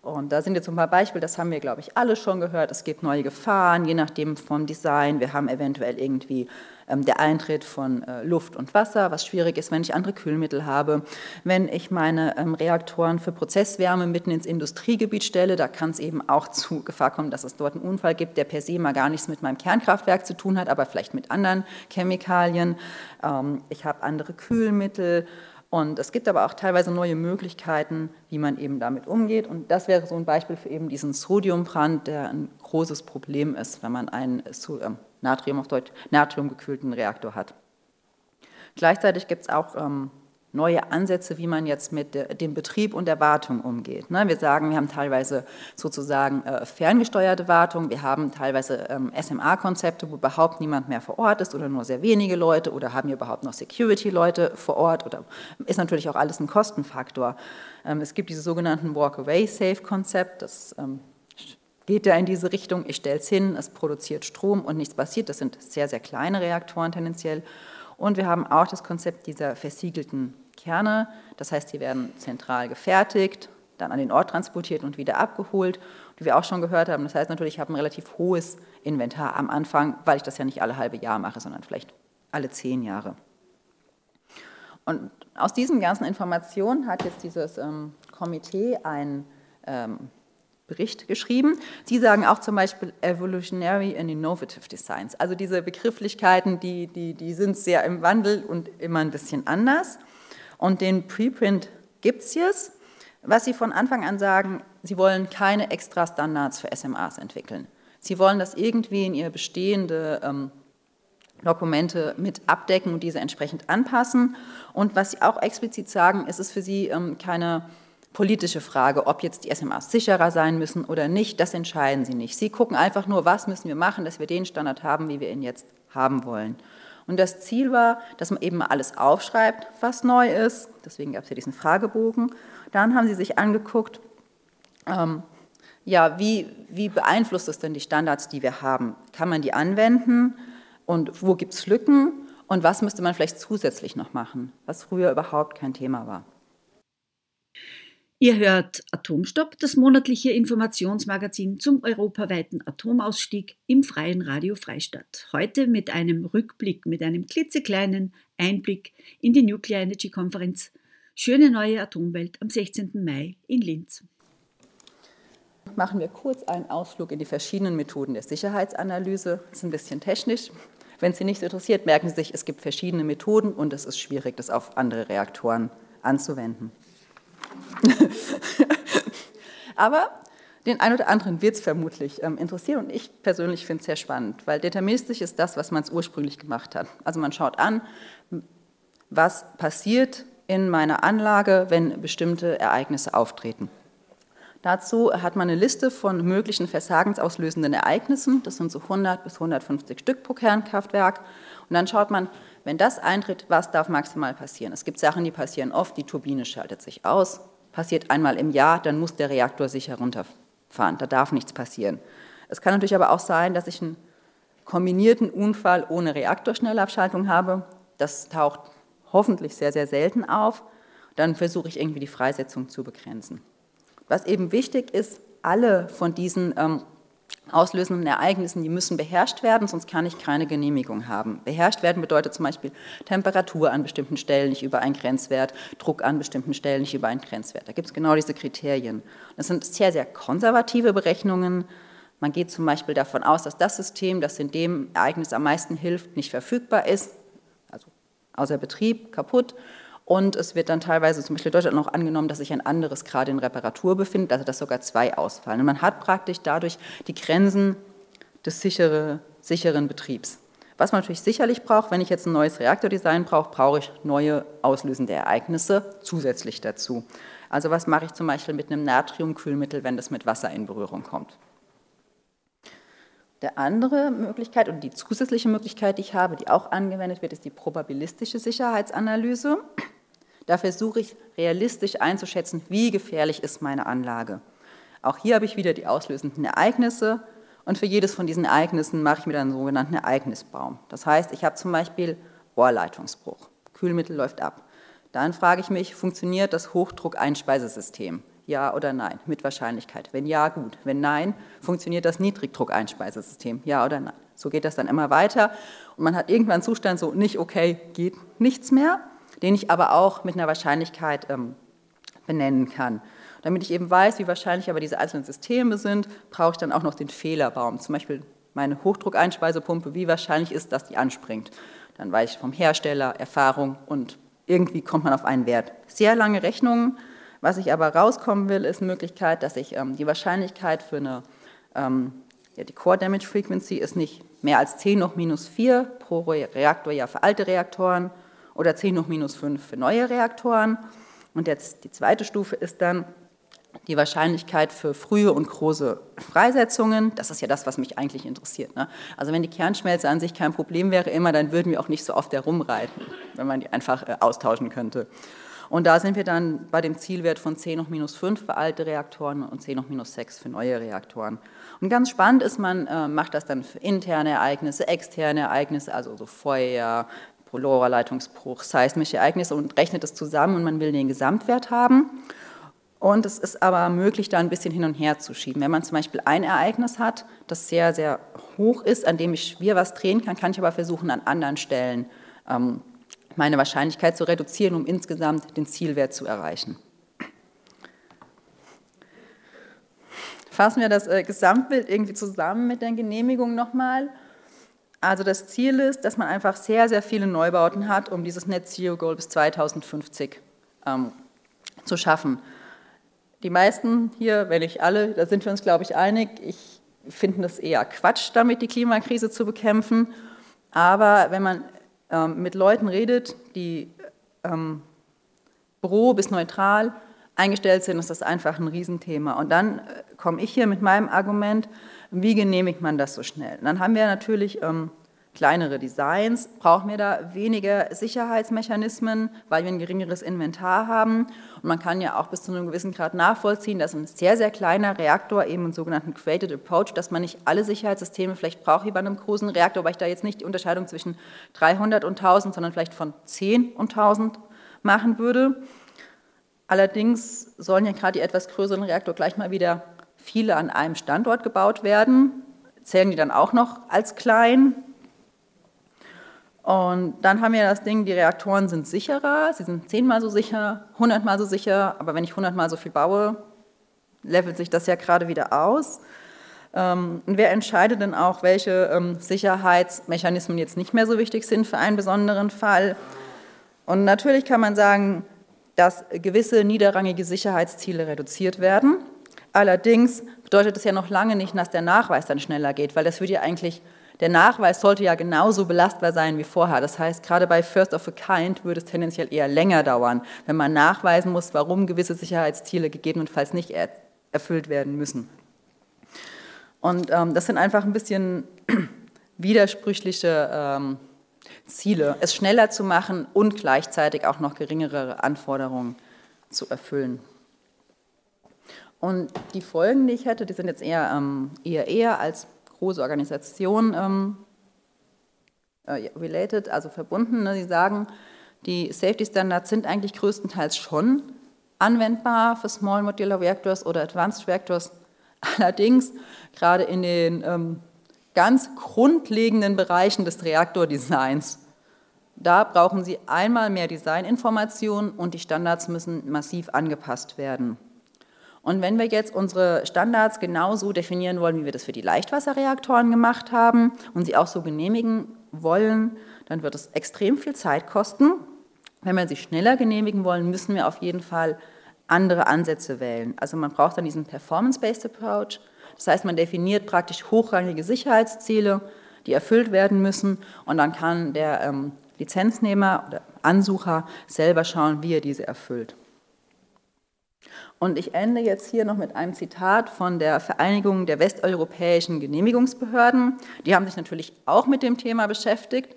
Und da sind jetzt ein paar Beispiele, das haben wir, glaube ich, alle schon gehört. Es gibt neue Gefahren, je nachdem vom Design. Wir haben eventuell irgendwie ähm, der Eintritt von äh, Luft und Wasser, was schwierig ist, wenn ich andere Kühlmittel habe. Wenn ich meine ähm, Reaktoren für Prozesswärme mitten ins Industriegebiet stelle, da kann es eben auch zu Gefahr kommen, dass es dort einen Unfall gibt, der per se mal gar nichts mit meinem Kernkraftwerk zu tun hat, aber vielleicht mit anderen Chemikalien. Ähm, ich habe andere Kühlmittel. Und es gibt aber auch teilweise neue Möglichkeiten, wie man eben damit umgeht. Und das wäre so ein Beispiel für eben diesen Sodiumbrand, der ein großes Problem ist, wenn man einen Natrium auf Deutsch, natriumgekühlten Reaktor hat. Gleichzeitig gibt es auch ähm, neue Ansätze, wie man jetzt mit dem Betrieb und der Wartung umgeht. Ne? Wir sagen, wir haben teilweise sozusagen äh, ferngesteuerte Wartung, wir haben teilweise ähm, SMA-Konzepte, wo überhaupt niemand mehr vor Ort ist oder nur sehr wenige Leute oder haben wir überhaupt noch Security-Leute vor Ort oder ist natürlich auch alles ein Kostenfaktor. Ähm, es gibt diese sogenannten Walk-Away-Safe-Konzept, das ähm, geht ja in diese Richtung, ich stelle es hin, es produziert Strom und nichts passiert. Das sind sehr, sehr kleine Reaktoren tendenziell. Und wir haben auch das Konzept dieser versiegelten Kerne. Das heißt, die werden zentral gefertigt, dann an den Ort transportiert und wieder abgeholt. Wie wir auch schon gehört haben, das heißt natürlich, ich habe ein relativ hohes Inventar am Anfang, weil ich das ja nicht alle halbe Jahr mache, sondern vielleicht alle zehn Jahre. Und aus diesen ganzen Informationen hat jetzt dieses ähm, Komitee ein ähm, Bericht geschrieben. Sie sagen auch zum Beispiel Evolutionary and Innovative Designs. Also diese Begrifflichkeiten, die, die, die sind sehr im Wandel und immer ein bisschen anders. Und den Preprint gibt es jetzt. Was Sie von Anfang an sagen, Sie wollen keine extra Standards für SMAs entwickeln. Sie wollen das irgendwie in Ihre bestehende ähm, Dokumente mit abdecken und diese entsprechend anpassen. Und was Sie auch explizit sagen, ist es für Sie ähm, keine politische Frage, ob jetzt die SMAs sicherer sein müssen oder nicht, das entscheiden sie nicht. Sie gucken einfach nur, was müssen wir machen, dass wir den Standard haben, wie wir ihn jetzt haben wollen. Und das Ziel war, dass man eben alles aufschreibt, was neu ist. Deswegen gab es ja diesen Fragebogen. Dann haben sie sich angeguckt, ähm, ja, wie, wie beeinflusst es denn die Standards, die wir haben? Kann man die anwenden? Und wo gibt es Lücken? Und was müsste man vielleicht zusätzlich noch machen, was früher überhaupt kein Thema war? Ihr hört Atomstopp, das monatliche Informationsmagazin zum europaweiten Atomausstieg im freien Radio Freistadt. Heute mit einem Rückblick, mit einem klitzekleinen Einblick in die Nuclear Energy Konferenz Schöne neue Atomwelt am 16. Mai in Linz. Machen wir kurz einen Ausflug in die verschiedenen Methoden der Sicherheitsanalyse. Das ist ein bisschen technisch. Wenn Sie nicht interessiert, merken Sie sich, es gibt verschiedene Methoden und es ist schwierig, das auf andere Reaktoren anzuwenden. Aber den einen oder anderen wird es vermutlich ähm, interessieren und ich persönlich finde es sehr spannend, weil deterministisch ist das, was man es ursprünglich gemacht hat. Also man schaut an, was passiert in meiner Anlage, wenn bestimmte Ereignisse auftreten. Dazu hat man eine Liste von möglichen versagensauslösenden Ereignissen, das sind so 100 bis 150 Stück pro Kernkraftwerk. Und dann schaut man, wenn das eintritt, was darf maximal passieren? Es gibt Sachen, die passieren oft, die Turbine schaltet sich aus, passiert einmal im Jahr, dann muss der Reaktor sicher runterfahren, da darf nichts passieren. Es kann natürlich aber auch sein, dass ich einen kombinierten Unfall ohne Reaktorschnellabschaltung habe. Das taucht hoffentlich sehr, sehr selten auf. Dann versuche ich irgendwie die Freisetzung zu begrenzen. Was eben wichtig ist, alle von diesen ähm, auslösenden Ereignissen, die müssen beherrscht werden, sonst kann ich keine Genehmigung haben. Beherrscht werden bedeutet zum Beispiel Temperatur an bestimmten Stellen nicht über einen Grenzwert, Druck an bestimmten Stellen nicht über einen Grenzwert. Da gibt es genau diese Kriterien. Das sind sehr, sehr konservative Berechnungen. Man geht zum Beispiel davon aus, dass das System, das in dem Ereignis am meisten hilft, nicht verfügbar ist, also außer Betrieb, kaputt und es wird dann teilweise zum Beispiel in Deutschland noch angenommen, dass sich ein anderes gerade in Reparatur befindet, also dass sogar zwei ausfallen. Und man hat praktisch dadurch die Grenzen des sichere, sicheren Betriebs. Was man natürlich sicherlich braucht, wenn ich jetzt ein neues Reaktordesign brauche, brauche ich neue auslösende Ereignisse zusätzlich dazu. Also was mache ich zum Beispiel mit einem Natriumkühlmittel, wenn das mit Wasser in Berührung kommt? Der andere Möglichkeit und die zusätzliche Möglichkeit, die ich habe, die auch angewendet wird, ist die probabilistische Sicherheitsanalyse. Da versuche ich realistisch einzuschätzen, wie gefährlich ist meine Anlage. Auch hier habe ich wieder die auslösenden Ereignisse und für jedes von diesen Ereignissen mache ich mir dann einen sogenannten Ereignisbaum. Das heißt, ich habe zum Beispiel Rohrleitungsbruch, Kühlmittel läuft ab. Dann frage ich mich, funktioniert das Hochdruckeinspeisesystem? Ja oder nein? Mit Wahrscheinlichkeit. Wenn ja, gut. Wenn nein, funktioniert das Niedrigdruckeinspeisesystem? Ja oder nein? So geht das dann immer weiter. Und man hat irgendwann einen Zustand so, nicht okay, geht nichts mehr den ich aber auch mit einer Wahrscheinlichkeit ähm, benennen kann. Damit ich eben weiß, wie wahrscheinlich aber diese einzelnen Systeme sind, brauche ich dann auch noch den Fehlerbaum. Zum Beispiel meine Hochdruckeinspeisepumpe, wie wahrscheinlich ist, dass die anspringt. Dann weiß ich vom Hersteller, Erfahrung und irgendwie kommt man auf einen Wert. Sehr lange Rechnungen. Was ich aber rauskommen will, ist Möglichkeit, dass ich ähm, die Wahrscheinlichkeit für eine ähm, ja, die Core Damage Frequency ist nicht mehr als 10 hoch minus 4 pro Reaktor ja für alte Reaktoren oder 10 hoch minus 5 für neue Reaktoren. Und jetzt die zweite Stufe ist dann die Wahrscheinlichkeit für frühe und große Freisetzungen. Das ist ja das, was mich eigentlich interessiert. Ne? Also wenn die Kernschmelze an sich kein Problem wäre immer, dann würden wir auch nicht so oft herumreiten, wenn man die einfach äh, austauschen könnte. Und da sind wir dann bei dem Zielwert von 10 hoch minus 5 für alte Reaktoren und 10 hoch minus 6 für neue Reaktoren. Und ganz spannend ist, man äh, macht das dann für interne Ereignisse, externe Ereignisse, also so Feuer, Polora-Leitungsbruch, seismische Ereignisse und rechnet das zusammen und man will den Gesamtwert haben. Und es ist aber möglich, da ein bisschen hin und her zu schieben. Wenn man zum Beispiel ein Ereignis hat, das sehr, sehr hoch ist, an dem ich schwer was drehen kann, kann ich aber versuchen, an anderen Stellen ähm, meine Wahrscheinlichkeit zu reduzieren, um insgesamt den Zielwert zu erreichen. Fassen wir das äh, Gesamtbild irgendwie zusammen mit der Genehmigung nochmal. Also das Ziel ist, dass man einfach sehr, sehr viele Neubauten hat, um dieses Net Zero Goal bis 2050 ähm, zu schaffen. Die meisten hier, wenn nicht alle, da sind wir uns, glaube ich, einig, ich finde es eher Quatsch, damit die Klimakrise zu bekämpfen. Aber wenn man ähm, mit Leuten redet, die ähm, pro bis neutral eingestellt sind, ist das einfach ein Riesenthema. Und dann äh, komme ich hier mit meinem Argument, wie genehmigt man das so schnell? Und dann haben wir natürlich ähm, kleinere Designs, brauchen wir da weniger Sicherheitsmechanismen, weil wir ein geringeres Inventar haben. Und man kann ja auch bis zu einem gewissen Grad nachvollziehen, dass ein sehr, sehr kleiner Reaktor, eben einen sogenannten Created Approach, dass man nicht alle Sicherheitssysteme vielleicht braucht wie bei einem großen Reaktor, weil ich da jetzt nicht die Unterscheidung zwischen 300 und 1000, sondern vielleicht von 10 und 1000 machen würde. Allerdings sollen ja gerade die etwas größeren Reaktor gleich mal wieder viele an einem Standort gebaut werden. Zählen die dann auch noch als klein? Und dann haben wir das Ding, die Reaktoren sind sicherer, sie sind zehnmal so sicher, hundertmal so sicher, aber wenn ich hundertmal so viel baue, levelt sich das ja gerade wieder aus. Ähm, und wer entscheidet denn auch, welche ähm, Sicherheitsmechanismen jetzt nicht mehr so wichtig sind für einen besonderen Fall? Und natürlich kann man sagen, dass gewisse niederrangige Sicherheitsziele reduziert werden. Allerdings bedeutet das ja noch lange nicht, dass der Nachweis dann schneller geht, weil das würde ja eigentlich der Nachweis sollte ja genauso belastbar sein wie vorher. Das heißt, gerade bei First of a Kind würde es tendenziell eher länger dauern, wenn man nachweisen muss, warum gewisse Sicherheitsziele gegebenenfalls nicht er erfüllt werden müssen. Und ähm, das sind einfach ein bisschen widersprüchliche ähm, Ziele, es schneller zu machen und gleichzeitig auch noch geringere Anforderungen zu erfüllen. Und die Folgen, die ich hätte, die sind jetzt eher, ähm, eher eher als große Organisation ähm, äh, related, also verbunden. Ne? Sie sagen, die Safety Standards sind eigentlich größtenteils schon anwendbar für Small Modular Reactors oder Advanced Reactors. Allerdings gerade in den ähm, ganz grundlegenden Bereichen des Reaktordesigns, da brauchen Sie einmal mehr Designinformationen und die Standards müssen massiv angepasst werden. Und wenn wir jetzt unsere Standards genauso definieren wollen, wie wir das für die Leichtwasserreaktoren gemacht haben und sie auch so genehmigen wollen, dann wird es extrem viel Zeit kosten. Wenn wir sie schneller genehmigen wollen, müssen wir auf jeden Fall andere Ansätze wählen. Also man braucht dann diesen Performance-Based Approach. Das heißt, man definiert praktisch hochrangige Sicherheitsziele, die erfüllt werden müssen und dann kann der ähm, Lizenznehmer oder Ansucher selber schauen, wie er diese erfüllt. Und ich ende jetzt hier noch mit einem Zitat von der Vereinigung der westeuropäischen Genehmigungsbehörden. Die haben sich natürlich auch mit dem Thema beschäftigt.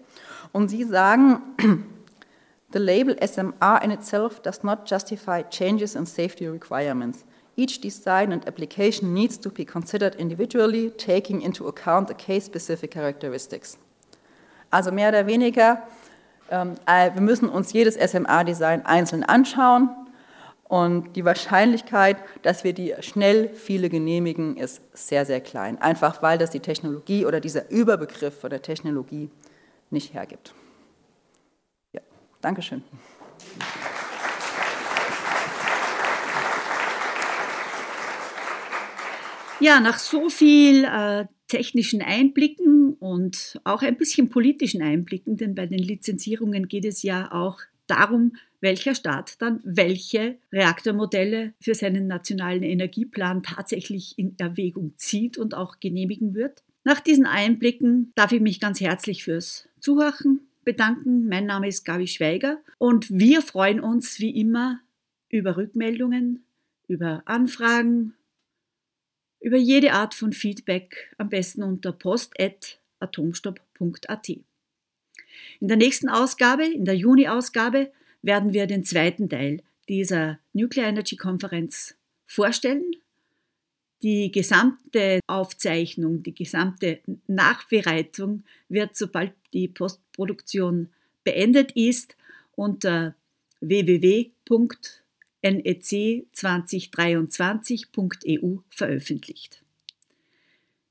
Und sie sagen, The label SMR in itself does not justify changes in safety requirements. Each design and application needs to be considered individually, taking into account the case-specific characteristics. Also mehr oder weniger, ähm, äh, wir müssen uns jedes SMA-Design einzeln anschauen und die Wahrscheinlichkeit, dass wir die schnell viele genehmigen, ist sehr, sehr klein. Einfach weil das die Technologie oder dieser Überbegriff von der Technologie nicht hergibt. Ja, Dankeschön. Ja, nach so viel äh, technischen Einblicken und auch ein bisschen politischen Einblicken, denn bei den Lizenzierungen geht es ja auch darum, welcher Staat dann welche Reaktormodelle für seinen nationalen Energieplan tatsächlich in Erwägung zieht und auch genehmigen wird. Nach diesen Einblicken darf ich mich ganz herzlich fürs Zuhören bedanken. Mein Name ist Gabi Schweiger und wir freuen uns wie immer über Rückmeldungen, über Anfragen, über jede Art von Feedback, am besten unter post.atomstopp.at. In der nächsten Ausgabe, in der Juni-Ausgabe, werden wir den zweiten Teil dieser Nuclear Energy Konferenz vorstellen. Die gesamte Aufzeichnung, die gesamte Nachbereitung wird, sobald die Postproduktion beendet ist, unter www.nec2023.eu veröffentlicht.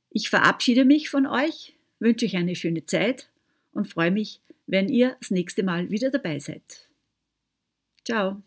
Ich verabschiede mich von euch, wünsche euch eine schöne Zeit und freue mich, wenn ihr das nächste Mal wieder dabei seid. Ciao.